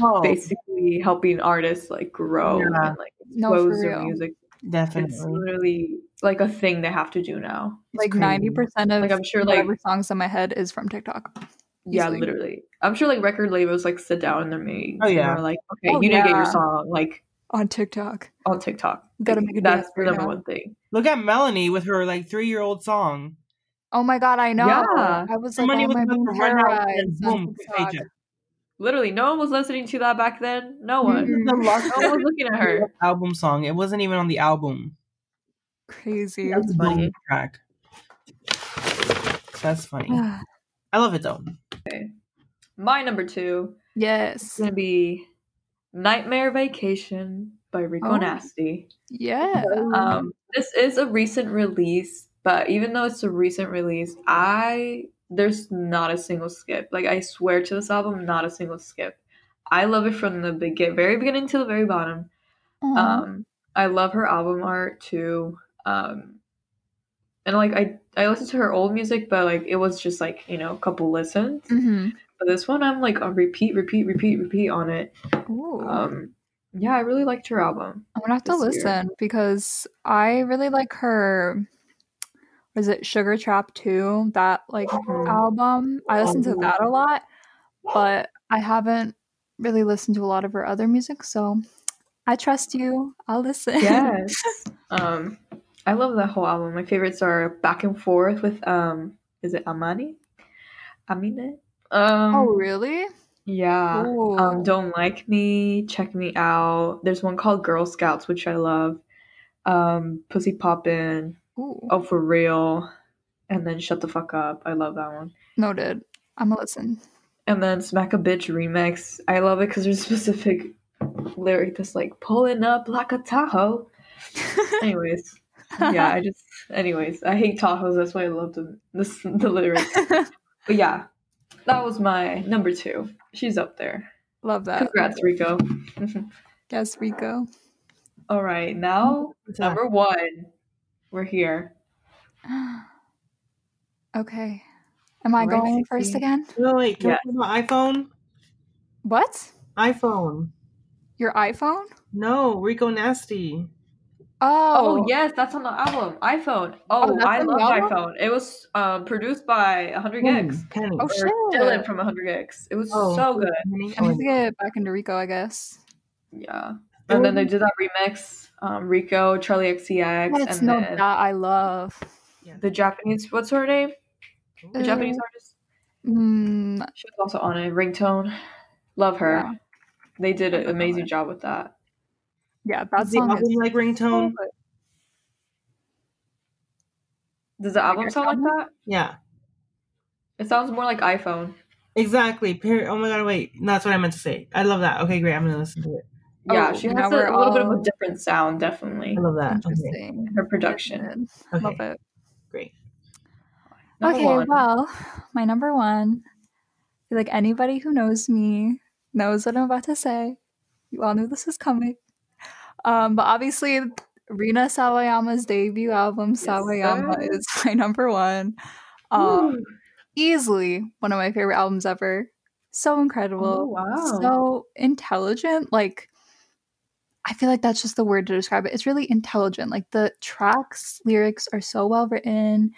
oh basically helping artists like grow Yeah. and like No, expose their real. music? definitely It's literally like a thing they have to do now. like crazy. ninety percent of Like I'm sure like whatever songs in my head is from TikTok. yeah, literally. I'm sure like record labels like sit down in their meetings. Oh, and yeah. are like, okay, Oh, you need to get your song like on TikTok. on TikTok. Gotta make a that's dance the right number now. one thing. Look at Melanie with her like three year old song. Oh my god, I know. Yeah. I was Her like, oh was my about boom to run out and boom, Literally, no one was listening to that back then. No one. Mhm. The lost No one was looking at her. album song. It wasn't even on the album. Crazy. That's funny. track. That's funny. I love it though. Okay. My number two is yes. gonna be Nightmare Vacation by Rico Oh. Nasty. Yeah. Um, this is a recent release, but even though it's a recent release, I there's not a single skip. Like I swear to this album, not a single skip. I love it from the begin, very beginning to the very bottom. Aw. Um, I love her album art too. Um, and like I I listened to her old music, but like it was just like you know a couple listens. Mhm. This one, I'm like on repeat, repeat, repeat, repeat on it. Ooh. Um, yeah, I really liked her album. I'm gonna have to this year. listen because I really like her. Was it Sugar Trap 2? That like Mhm. album. I listened to that a lot, but I haven't really listened to a lot of her other music, so I trust you. I'll listen. Yes. um, I love that whole album. My favorites are Back and Forth with um, is it Amani? Amine? Um, oh, really? yeah. Um, Don't Like Me, Check Me Out. There's one called Girl Scouts, which I love. Um, Pussy Poppin', Ooh. Oh For Real, and then Shut the Fuck Up. I love that one. Noted. I'm gonna listen. And then Smack a Bitch remix. I love it because there's a specific lyric that's like pulling up like a Tahoe. Anyways, yeah, I just, anyways, I hate Tahoes. That's why I love the this the lyrics. But yeah, that was my number two. She's up there. Love that. Congrats, Rico. Yes, Rico. All right, now number one. We're here. okay. Am I Right, going first again? No, wait, can Yes. we talk iPhone? What? iPhone. Your iPhone? No, Rico Nasty. Oh, Oh, yes, that's on the album. iPhone. Oh, Oh, I love iPhone. It was um, produced by 100 gecs. Penny. Oh, shit. Dylan from 100 gecs. It was Oh, so good. I need to get back into Rico, I guess. Yeah. And then they did that remix, um, Rico, Charli XCX, That's and no then that I love. the Japanese, what's her name? The Uh, Japanese artist? Mm, She was also on a Ringtone. Love her. Yeah. They did an amazing job with that. Yeah, that Is the album is like ringtone? so Does the album your sound like that? Yeah, It sounds more like iPhone. exactly. Oh my god, wait. That's what I meant to say. I love that. Okay, great. I'm gonna listen to it. Yeah, Oh, she has a, we're a little bit of a different sound, definitely. I love that. Okay. Her production. okay, Love it. great. Number okay, one. well, my number one. I feel like anybody who knows me knows what I'm about to say. You all knew this was coming. Um, but obviously, Rina Sawayama's debut album, Yes, Sawayama, sir. is my number one. Um, easily one of my favorite albums ever. So Oh, incredible. wow. So intelligent. Like, I feel like that's just the word to describe it. It's really intelligent. Like, the tracks, lyrics are so well written.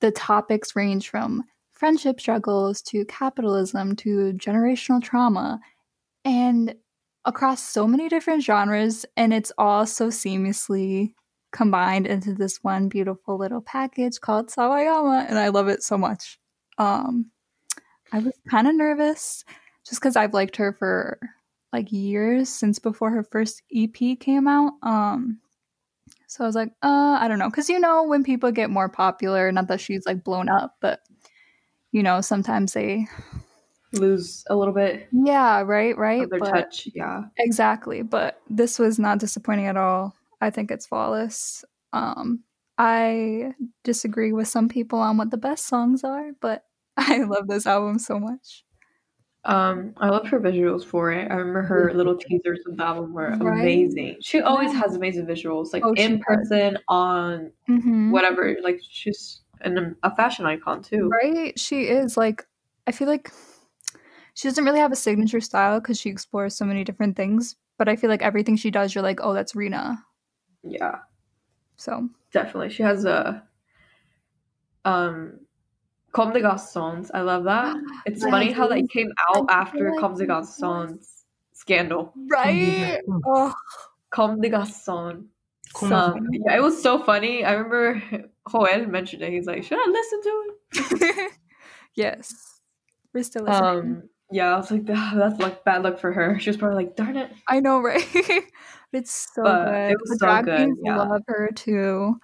The topics range from friendship struggles to capitalism to generational trauma. And across so many different genres and it's all so seamlessly combined into this one beautiful little package called Sawayama and I love it so much. Um I was kind of nervous just cuz I've liked her for like years since before her first EP came out. Um so I was like, uh, I don't know. Cause you know, when people get more popular, not that she's like blown up, but you know, sometimes they lose a little bit. Yeah, right, right. Their but, touch. Yeah. Exactly. But this was not disappointing at all. I think it's flawless. Um, I disagree with some people on what the best songs are, but I love this album so much. Um, I love her visuals for it. I remember her little teasers of the album were right? amazing. She always has amazing visuals, like oh, in person, on mm-hmm. whatever. Like she's an, a fashion icon too, right? She is. Like I feel like she doesn't really have a signature style because she explores so many different things. But I feel like everything she does, you're like, oh, that's Rina. Yeah. So definitely, she has a um Comme des Garçons. I love that. It's funny how that came out after like Comme des Garçons scandal. Right? Oh. Comme des Garçons. Um, yeah, it was so funny. I remember Joel mentioned it. He's like, "Should I listen to it?" yes, we're still listening. Um, yeah, I was like, that's like bad luck for her. She was probably like, "Darn it!" I know, right? it's so but good. It was the so drag good. queens yeah. love her too.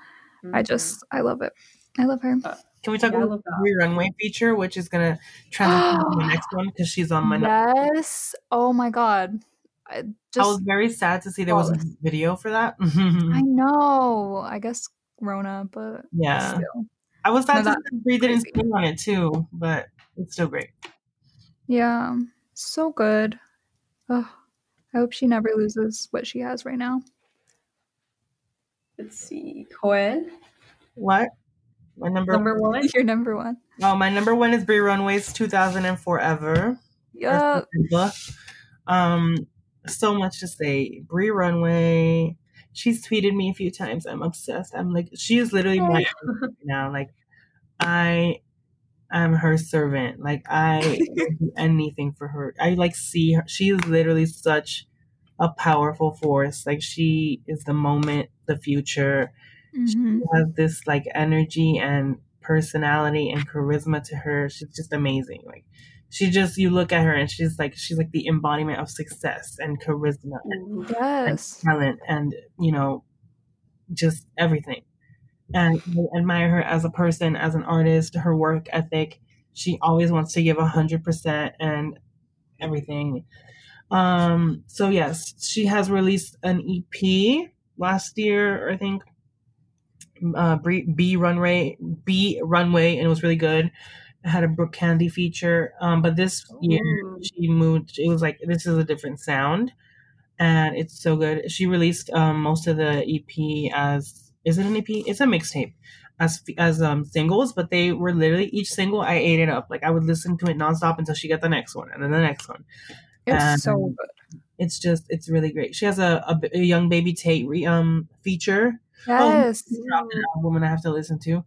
Mm-hmm. I just, I love it. I love her. Uh, can we talk yeah, about the Bree Runway feature, which is gonna transition to the next one because she's on my yes. Oh my god! I, just, I was very sad to see there was a video for that. I know. I guess Rona, but yeah, still. I was sad no, that Bree didn't sing on it too, but it's still great. Yeah, so good. Oh, I hope she never loses what she has right now. Let's see, Joel. What? My number, number one. Your number one. Oh, my number one is Bree Runway's 2004 Ever. Yeah. Um, so much to say. Bree Runway. She's tweeted me a few times. I'm obsessed. I'm like, she is literally my now. Like, I am her servant. Like, I do anything for her. I like see her. She is literally such a powerful force. Like, she is the moment, the future Mm-hmm. She has this like energy and personality and charisma to her. She's just amazing. Like she just you look at her and she's like she's like the embodiment of success and charisma and, yes. and talent and you know just everything. And I admire her as a person, as an artist, her work ethic. She always wants to give a hundred percent and everything. Um, so yes, she has released an EP last year, I think, uh, B runway, B runway, and it was really good. It had a Brooke Candy feature, um, but this year Ooh. she moved. It was like this is a different sound, and it's so good. She released um, most of the EP as is it an EP? It's a mixtape as as um singles, but they were literally each single I ate it up. Like I would listen to it nonstop until she got the next one and then the next one. It's and so good. It's just it's really great. She has a, a, a young baby Tate re, um feature Yes. Oh, an album I have to listen to.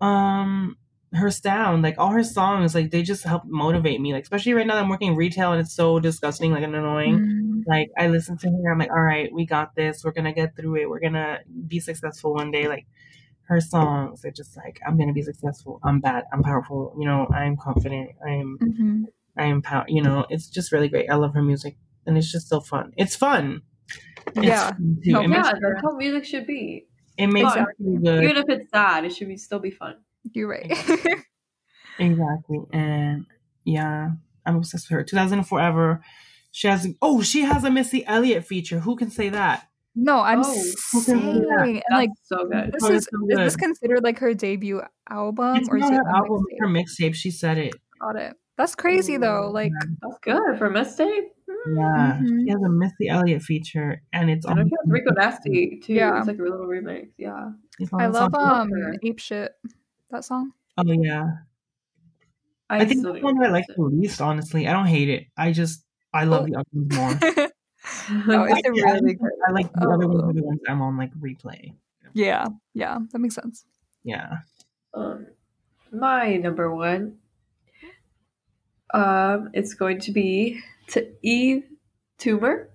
Um, her sound, like all her songs, like they just help motivate me. Like especially right now, I'm working retail and it's so disgusting, like and annoying. Mm. Like I listen to her, I'm like, all right, we got this. We're gonna get through it. We're gonna be successful one day. Like her songs are just like, I'm gonna be successful. I'm bad. I'm powerful. You know, I'm confident. I'm, mm-hmm. I am power. You know, it's just really great. I love her music, and it's just so fun. It's fun. Yeah. No, yeah, that's how music should be. It makes fun. Even if it's sad, it should be still be fun. You're right. exactly. And yeah, I'm obsessed with her. 2004 Forever. She has oh, she has a Missy Elliott feature. Who can say that? No, I'm oh, saying and like so good. This is, so good. is this considered like her debut album it's or is it her album? Her mixtape. She said it. Got it. That's crazy though. Like that's good for mixtape. Yeah, mm-hmm. she has a Missy Elliott feature, and it's on Rico Nasty too. Yeah, it's like a little remix. Yeah, I love um Ape Shit that song. Oh yeah, I, I think the one I like the least. Honestly, I don't hate it. I just I love oh. the others more. no, it's a really good. I like the oh. other ones are the ones I'm on like replay. Yeah, yeah, that makes sense. Yeah. Um, my number one. Um, it's going to be to Yves Tumor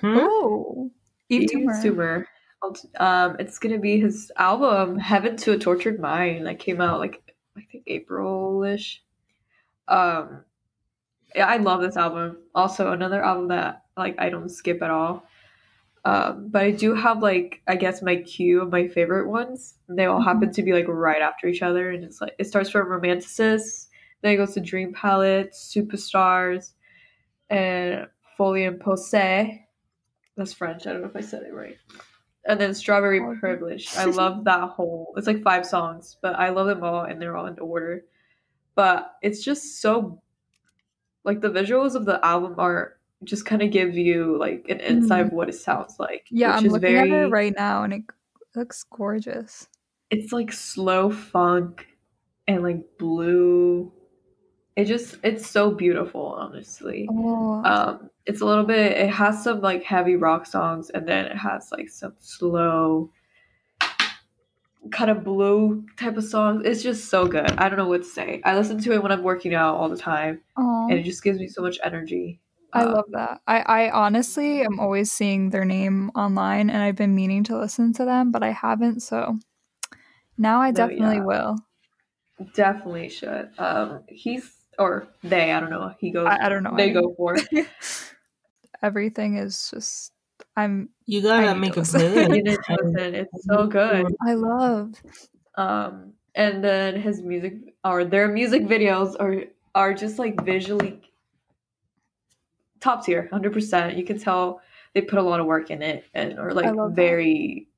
Hmm? Oh, Yves Yves Tumor. Tumor. Um, it's gonna be his album "Heaven to a Tortured Mind" that came out like I think April-ish. Um, yeah, I love this album. Also, another album that like I don't skip at all. Um, but I do have like I guess my queue of my favorite ones. They all happen to be like right after each other, and it's like it starts from Romanticist, then it goes to Dream Palette, Superstars, and Folie Imposée. That's French. I don't know if I said it right. And then Strawberry Oh. Privilege. I love that whole. It's like five songs, but I love them all, and they're all in order. But it's just so, like the visuals of the album are just kind of give you like an insight of what it sounds like. Yeah, which I'm is looking very. at it right now, and it looks gorgeous. It's like slow funk and like blue. It just it's so beautiful, honestly. Oh, um it's a little bit it has some like heavy rock songs and then it has like some slow kind of blue type of songs it's just so good i don't know what to say i listen to it when i'm working out all the time aw. and it just gives me so much energy I Uh, love that. I, I honestly am always seeing their name online, and I've been meaning to listen to them, but I haven't. So now I No, definitely yeah. will. definitely should um he's or they i don't know he goes I, I don't know. they any- go for Everything is just. I'm. You gotta make to a listen. playlist. You need listen, it's so good I love. um and then his music or their music videos are are just like visually top tier 100% you can tell they put a lot of work in it and are like love that. very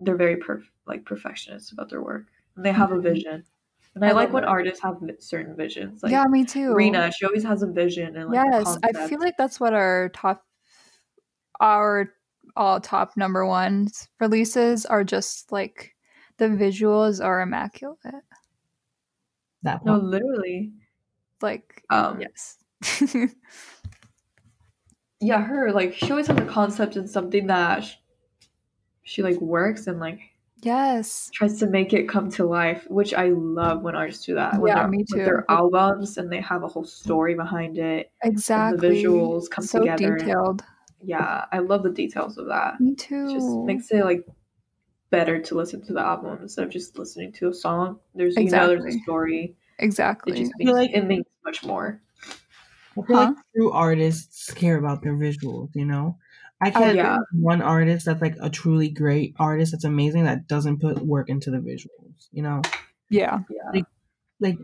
they're very perf- like perfectionist about their work and they have a Mhm. vision and i, I like when it. artists have certain visions like yeah, me too. Rina, she always has a vision and like yes, I feel like that's what our top, our all top number ones releases are just like the visuals are immaculate. That no literally Like um yes. yeah her like she always has a concept and something that she, she like works and like yes. tries to make it come to life, which I love when artists do that. When Yeah, they're, me With their albums and they have a whole story behind it. Exactly. The visuals come so together and- detailed. Yeah, I love the details of that. Me It too. just makes it like better to listen to the album instead of just listening to a song. There's you know there's a Exactly. story. It exactly. just feel makes like- it makes much more. I feel Huh? like true artists care about their visuals, you know? I Oh, can't yeah. think of one artist that's like a truly great artist that's amazing that doesn't put work into the visuals, you know? yeah. Yeah. Like,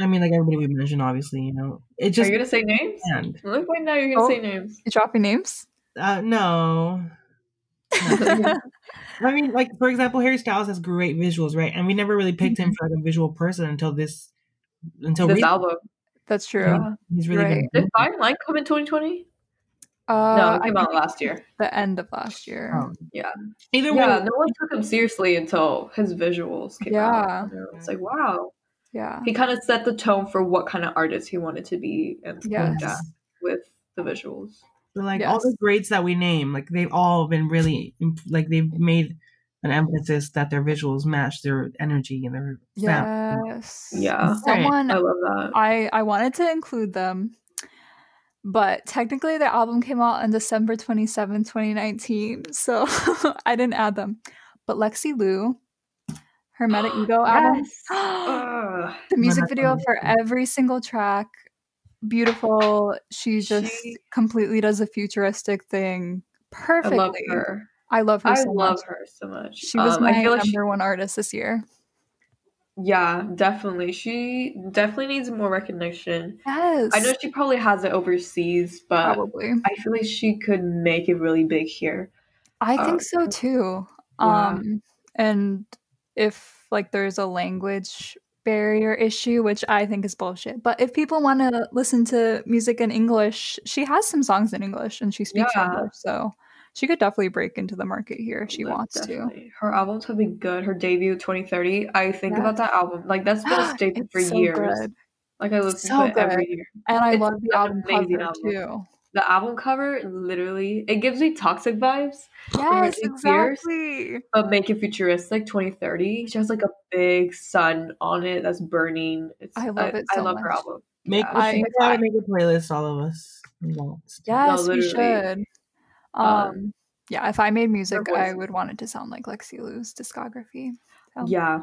I mean, like everybody we mentioned, obviously, you know? It Are just. you gonna say names? And, Look right now you're gonna Oh. say names. You dropping names? uh, no. I mean, like, for example, Harry Styles has great visuals, right? And we never really picked him for like a visual person until this. Until this recently. album. That's true. Yeah. He's really Right. been Did Fine Line come in 2020? Uh, no, it I came think out last year. the end of last year. Um, Yeah. Either Yeah, way, no one took him seriously until his visuals came Yeah. out. And It's like, wow. Yeah. He kind of set the tone for what kind of artist he wanted to be and Yes. yeah, with the visuals. But like all the greats that we name, like they've all been really like they've made an emphasis that their visuals match their energy and their sound. Yes. Yeah. Someone I love that. I I wanted to include them, but technically the album came out on December 27, 2019, so I didn't add them. But Lexie Liu, her Meta Ego album, Yes. The music video for every single track, beautiful. She just She- completely does a futuristic thing I perfectly. love her. I love her I so love much. her so much. She was Um, my I feel like number she, one artist this year. Yeah, definitely. She definitely needs more recognition. Yes. I know she probably has it overseas, but probably. I feel like she could make it really big here. I Uh, think so too. yeah. Um and if like there's a language barrier issue, which I think is bullshit. But if people want to listen to music in English, she has some songs in English and she speaks Yeah. English, so she could definitely break into the market here if she Like, wants to. Her albums have been good. Her debut 2030. I think about that album. Like that's been a staple It's for so years. good. Like I listen So to it every year. And I It's love the album cover album. too. The album cover literally it gives me toxic vibes, Yes, Britney Spears. exactly. but make it futuristic 2030. She has like a big sun on it that's burning. It's I love it I so love her album. Make Yeah. we I- gotta make a playlist, all of us. involved. Yes, we should. Um, Um, yeah, if I made music, I would want it to sound like Lexie Liu's discography. So- Yeah.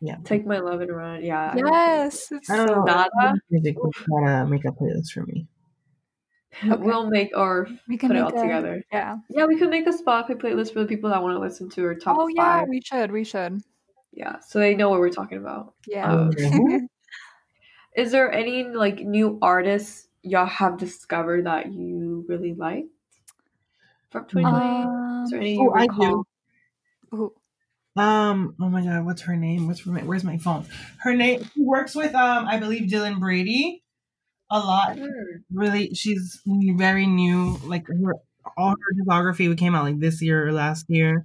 Yeah. Take my love and run. Yeah. I don't Yes, it's I don't so know. Nada? Music would gotta make a playlist for me. Okay. We'll make or we can put it all a- together. Yeah. Yeah, we could make a Spotify playlist for the people that want to listen to our top oh yeah, we should. We should. Yeah, so they know what we're talking about. Yeah. Um. Is there any like new artists y'all have discovered that you really liked from 2020? um, Is there any Oh, you I recall? ooh, Um. Oh my God. What's her name? What's her, where's my phone? Her name. She works with um. I believe Dylan Brady. A lot. Hmm. Really, she's very new. Like her, all her discography came out like this year or last year.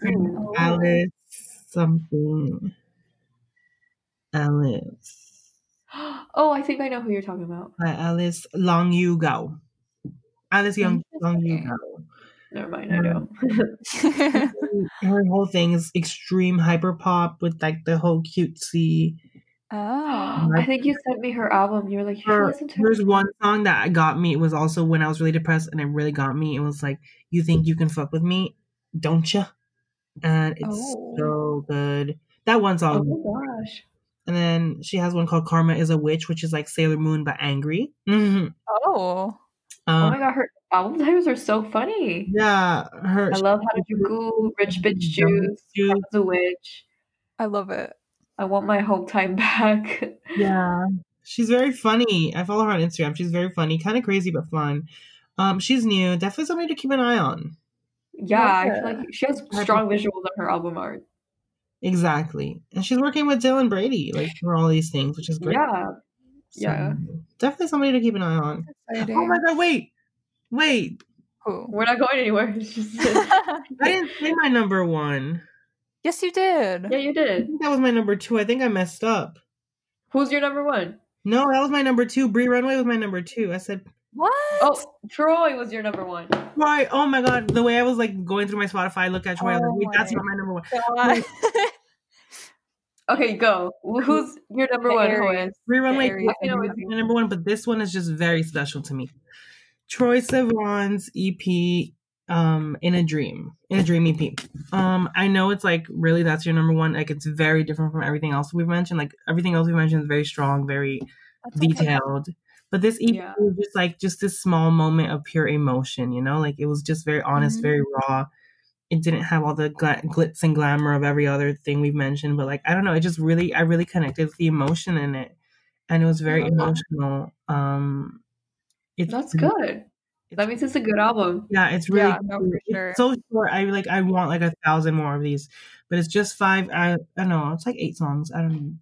Her name is Alice something. Alice. Oh, I think I know who you're talking about. Uh, Alice Longyu Gao. Alice Young Longyu Gao. Never mind, I know. Her whole thing is extreme hyper pop with like the whole cutesy. oh. I think you sent me her album. You were like, Her, listen to her. there's her. one song that got me. It was also when I was really depressed, and it really got me. It was like, "You think you can fuck with me, don't you?" And it's Oh. so good. That one Oh song, Oh my gosh. and then she has one called "Karma Is a Witch," which is like Sailor Moon but angry. hmm Oh. Oh Um, my god, her album titles are so funny. yeah, her. I love How Did You Go, Rich Bitch Juice, Juice. I Was a Witch. I love it. I want my home time back. Yeah. She's very funny. I follow her on Instagram. She's very funny, kind of crazy but fun. Um, she's new. Definitely somebody to keep an eye on. yeah, I feel like she has strong visuals on her album art. Exactly. And she's working with Dylan Brady, like for all these things, which is great. Yeah. So, yeah. Definitely somebody to keep an eye on. Oh my god, wait. Wait. Who? We're not going anywhere. I didn't say my number one. yes, you did. Yeah, you I did. think that was my number two. I think I messed up. Who's your number one? No, that was my number two. Bree Runway was my number two. I said What? Oh, Troye was your number one. Troye. Oh my god. The way I was like going through my Spotify, I look at Troye, I was Oh like, wait, that's my not my number one. God. Okay, go. Who's your number one? Who Aries. is? Bree Runway Very is easy. my number one, but this one is just very special to me. Troye Sivan's EP, um, "In a Dream," "In a Dream" EP. Um, I know it's like really that's your number one. Like it's very different from everything else we've mentioned. Like everything else we mentioned is very strong, very That's okay. detailed. But this EP Yeah. was just like just this small moment of pure emotion, you know. Like it was just very honest, Mhm. very raw. It didn't have all the gla- glitz and glamour of every other thing we've mentioned, but like I don't know, it just really I really connected with the emotion in it, and it was very emotional. Um, it's That's good. That means it's a good album. yeah, it's really Yeah, no, for sure. it's so short. I like I want like a thousand more of these, but it's just five. I I don't know. It's like eight songs. I don't know.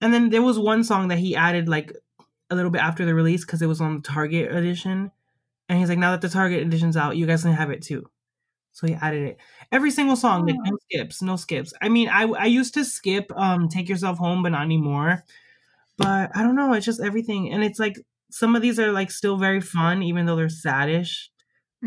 And then there was one song that he added like a little bit after the release because it was on the Target edition, and he's like, now that the Target edition's out, you guys can have it too. So he added it. Every single song, like no skips, no skips. I mean, I I used to skip um "Take Yourself Home," but not anymore. But I don't know. It's just everything, and it's like some of these are like still very fun, even though they're saddish.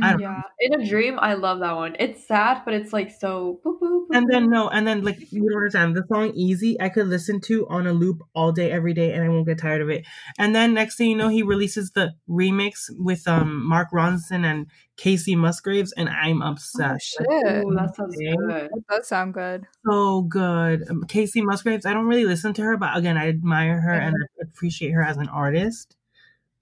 I don't Yeah. In a Dream, I love that one. It's sad, but it's like so boop, boop, boop, And then no, and then like you don't understand the song "Easy." I could listen to on a loop all day, every day, and I won't get tired of it. And then next thing you know, he releases the remix with um Mark Ronson and Kacey Musgraves, and I'm obsessed. shit. Ooh, that sounds good. That does sound good. so good. Um, Kacey Musgraves. I don't really listen to her, but again, I admire her and I appreciate her as an artist.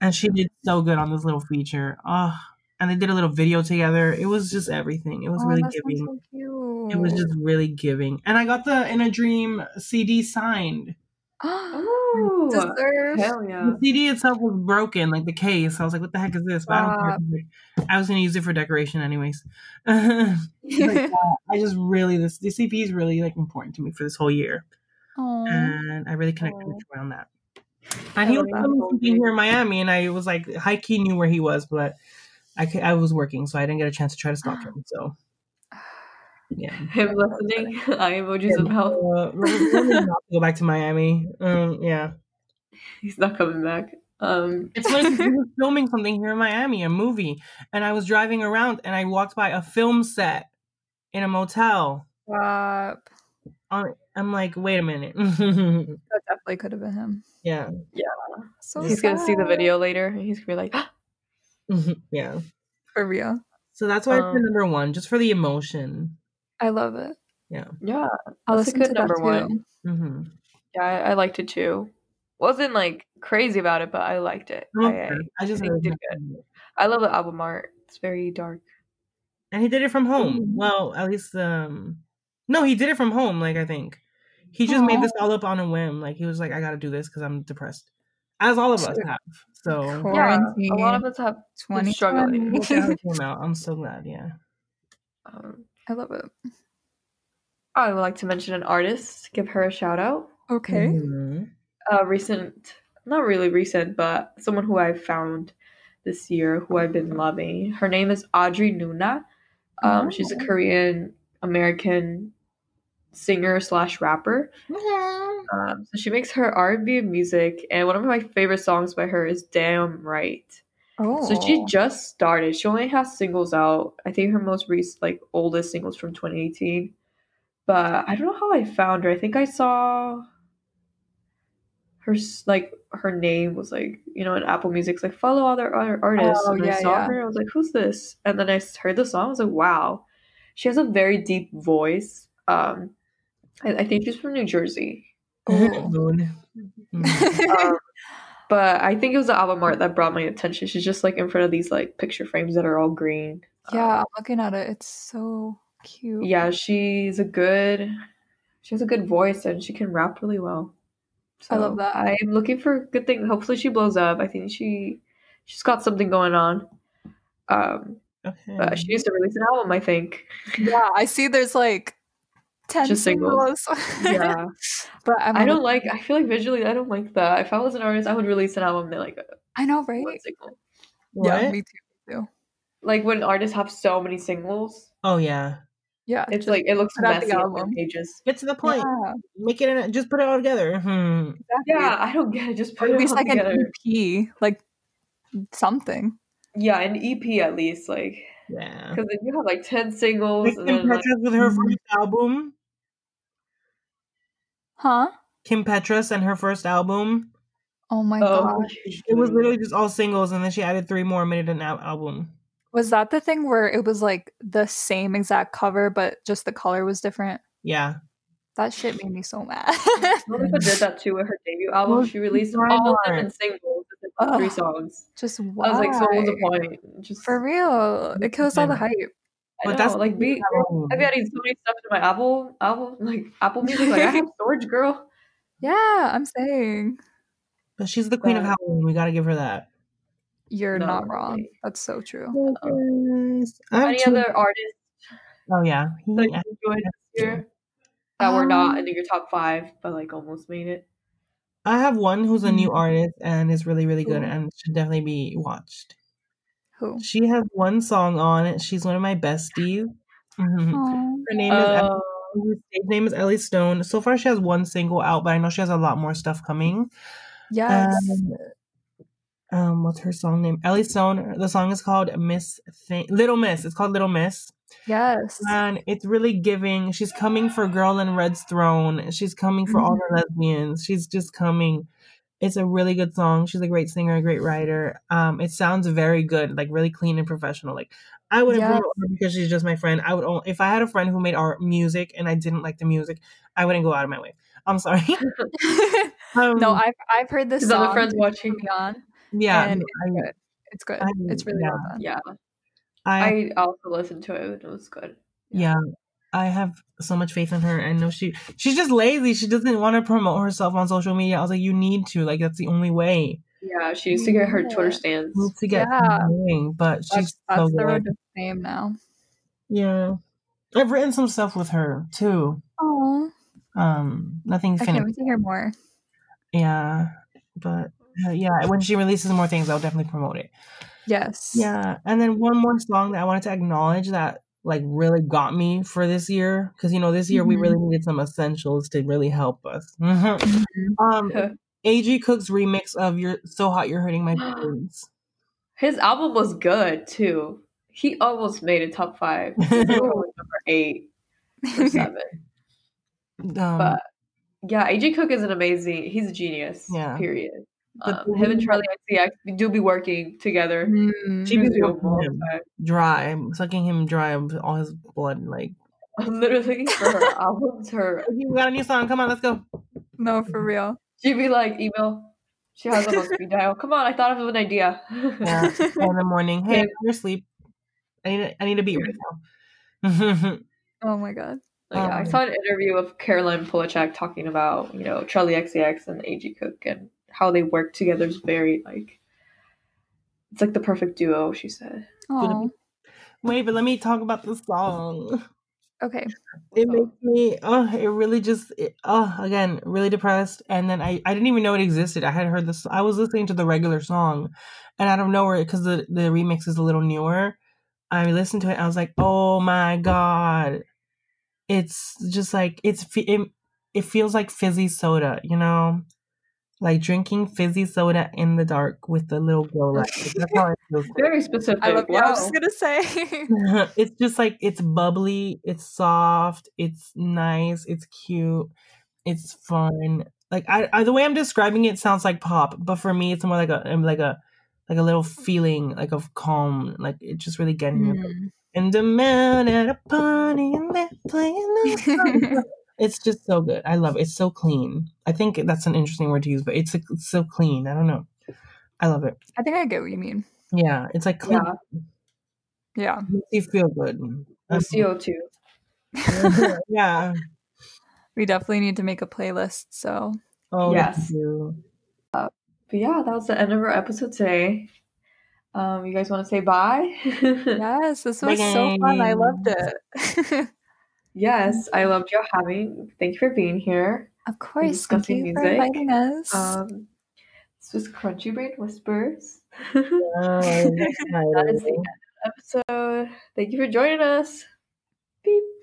And she did so good on this little feature. Oh, and they did a little video together. It was just everything. It was oh, really giving. so cute. It was just really giving. And I got the In a Dream CD signed. Ooh, Deserved. hell yeah. The CD itself was broken, like the case. I was like, what the heck is this? But I, don't care. I was going to use it for decoration anyways. But, yeah, uh, I just really, this, this EP is really like important to me for this whole year. Aw. And I really connected with Aw. Troye that. I And he was love that. filming something here in Miami, and I was like, high key knew where he was, but I, I was working, so I didn't get a chance to try to stalk him. So, yeah. Him listening, I emojis of health. Uh, we're- we're gonna go back to Miami. Um, yeah. He's not coming back. Um, It's 'cause we were filming something here in Miami, a movie, and I was driving around and I walked by a film set in a motel. Stop. I'm like, wait a minute. That definitely could have been him. Yeah. Yeah. So he's gonna see the video later, and he's gonna be like, yeah. For real. So that's why it's Um, the number one, just for the emotion. I love it. Yeah, Yeah. I'll That's a listen good to number that too. one. hmm yeah, I, I liked it too. Wasn't like crazy about it, but I liked it. I, I, I just think really he did liked it. I love the album art. It's very dark. and he did it from home. Mhm. Well, at least um, no, he did it from home. Like I think he just made this all up on a whim. Like he was like, I got to do this because I'm depressed, as all of us have. So Cool. Yeah, a lot of us have. been struggling. look at how 2020. it came out. I'm so glad. Yeah. Um, I love it. I would like to mention an artist. Give her a shout out. Okay. Mhm. A recent, not really recent, but someone who I found this year who I've been loving. Her name is Audrey Nuna. Um, She's a Oh. Korean American singer slash rapper. Um, so she makes her R&B music, and one of my favorite songs by her is "Damn Right." Oh. So she just started. She only has singles out. I think her most recent, like oldest singles from 2018. But I don't know how I found her. I think I saw her like her name was like you know in Apple Music's like follow other other artists. Oh, and I saw yeah. her. I was like, who's this? And then I heard the song. I was like, wow, she has a very deep voice. Um, I, I think she's from New Jersey. Oh. Mhm. um, but I think it was the album art that brought my attention. She's just like in front of these like picture frames that are all green. yeah, Um, I'm looking at it. It's so cute. yeah, she's a good. She has a good voice and she can rap really well. So I love that. I'm looking for good things. Hopefully, she blows up. I think she she's got something going on. Um, Okay. but she needs to release an album. I think. Yeah, I see there's like 10 Just singles. singles. Yeah, but I'm I don't gonna- like. I feel like visually, I don't like that. If I was an artist, I would release an album in like I know, one right? single. Yeah, What? me too. Like when artists have so many singles, Oh yeah. Yeah. it's like it looks put out the messy on album. the pages. Get to the point. yeah, Make it. In, just put it all together. Hmm. exactly. Yeah, I don't get it. Just Or put at it least all like together. an EP, like something. Yeah, an EP at least, like Yeah. because then you have like ten singles, Like and Kim then like, Petras with her Mhm. first album. Huh? Kim Petras and her first album. Oh my oh, gosh. It was literally just all singles, and then she added three more and made it an album. Was that the thing where it was like the same exact cover, but just the color was different? Yeah. That shit made me so mad. Monica did that too with her debut album. Well, she released all of them in singles, it's three songs. just I was like, so what was the point? Just For real. It kills all the hype. I But know, that's like me. I've got so many stuff in my Apple album, like Apple Music. Like I have storage, girl. Yeah, I'm saying. But she's the queen of Halloween. We gotta give her that. You're No, not wrong. really. That's so true. Yes. I have Any two- other artists Oh yeah. He- that you enjoyed this year that were not Um, in your top five, but like almost made it? I have one who's a new Mhm. artist and is really, really good Who? and should definitely be watched. Who? She has one song on it. She's one of my besties. Mhm. Her name is Oh, her stage name is Ellie Stone. So far, she has one single out, but I know she has a lot more stuff coming. Yes. Um, um, what's her song name? Ellie Stone. The song is called Miss Thing, Little Miss. It's called Little Miss, yes. and it's really giving. She's coming for Girl in Red's Throne. She's coming for all the lesbians. She's just coming. It's a really good song. She's a great singer, a great writer. Um, it sounds very good, like really clean and professional. Like I wouldn't Yes. promote her because she's just my friend. I would only if I had a friend who made art music and I didn't like the music, I wouldn't go out of my way. I'm sorry. um, no, I've I've heard this song. other friends watching. me on, yeah, and I, it's good. It's good. I- it's really yeah. well done. Yeah, I, I also listened to it. and It was good. yeah, I have so much faith in her. I know she she's just lazy. She doesn't want to promote herself on social media. I was like, you need to. Like that's the only way. Yeah, she used to get her Yeah. Twitter stands. You to get Yeah. going, but That's, she's that's so the good. road to fame now. Yeah, I've written some stuff with her too. Oh, Um, nothing I can't finished. wait to hear more. Yeah, but uh, yeah, when she releases more things, I'll definitely promote it. Yes. Yeah, and then one more song that I wanted to acknowledge that like really got me for this year because you know this year we Mhm. really needed some essentials to really help us. um, AG Cook's remix of "You're So Hot You're Hurting My Feelings." His album was good too. He almost made it top five. He was probably number eight or seven. Um, But yeah, AG Cook is an amazing. He's a genius. Yeah. Period. But Um, him and then- Charli XCX do be working together. Mm. She be Music sucking all the him time. dry, sucking him dry of all his blood. Like, Literally for her albums, her we got a new song. Come on, let's go. No, for real. she'd be like email. She has them on speed dial. Come on, I thought of an idea. Yeah. in the morning. Hey, Yeah. I'm you're asleep. I need a, I need a beat right now. Oh my god. Like, I Um, saw an interview of Caroline Polachek talking about, you know, Charli XCX and AG Cook and how they work together is very like it's like the perfect duo, she said. Oh, Wait, but let me talk about the song. okay. It makes me, oh, it really just, it, oh, again, really depressed. And then I, I didn't even know it existed. I had heard this, I was listening to the regular song, and out of nowhere, because the, the remix is a little newer, I listened to it. I was like, oh my God. It's just like, it's, it, it feels like fizzy soda, you know? Like drinking fizzy soda in the dark with the little glow light. That's how it feels. Very specific. I love. wow. I was just gonna say. it's just like it's bubbly, it's soft, it's nice, it's cute, it's fun. Like I, I the way I'm describing it sounds like pop, but for me it's more like a like a like a little feeling like of calm. Like it just really getting me. Mm. And the man at a party and they're playing. It's just so good. I love it. It's so clean. I think that's an interesting word to use, but it's, it's so clean. I don't know. I love it. I think I get what you mean. Yeah, it's like clean. Yeah. Yeah. You feel good. CO2. yeah. We definitely need to make a playlist. So Oh, Yes. you. But yeah, that was the end of our episode today. Um, you guys want to say bye? yes, this was so fun. I loved it. Yes, I loved you having. Thank you for being here. of course. Thank discussing you for inviting us. Um, this was Crunchy Brain Whispers. Oh, that is the end of the episode. Thank you for joining us. Beep.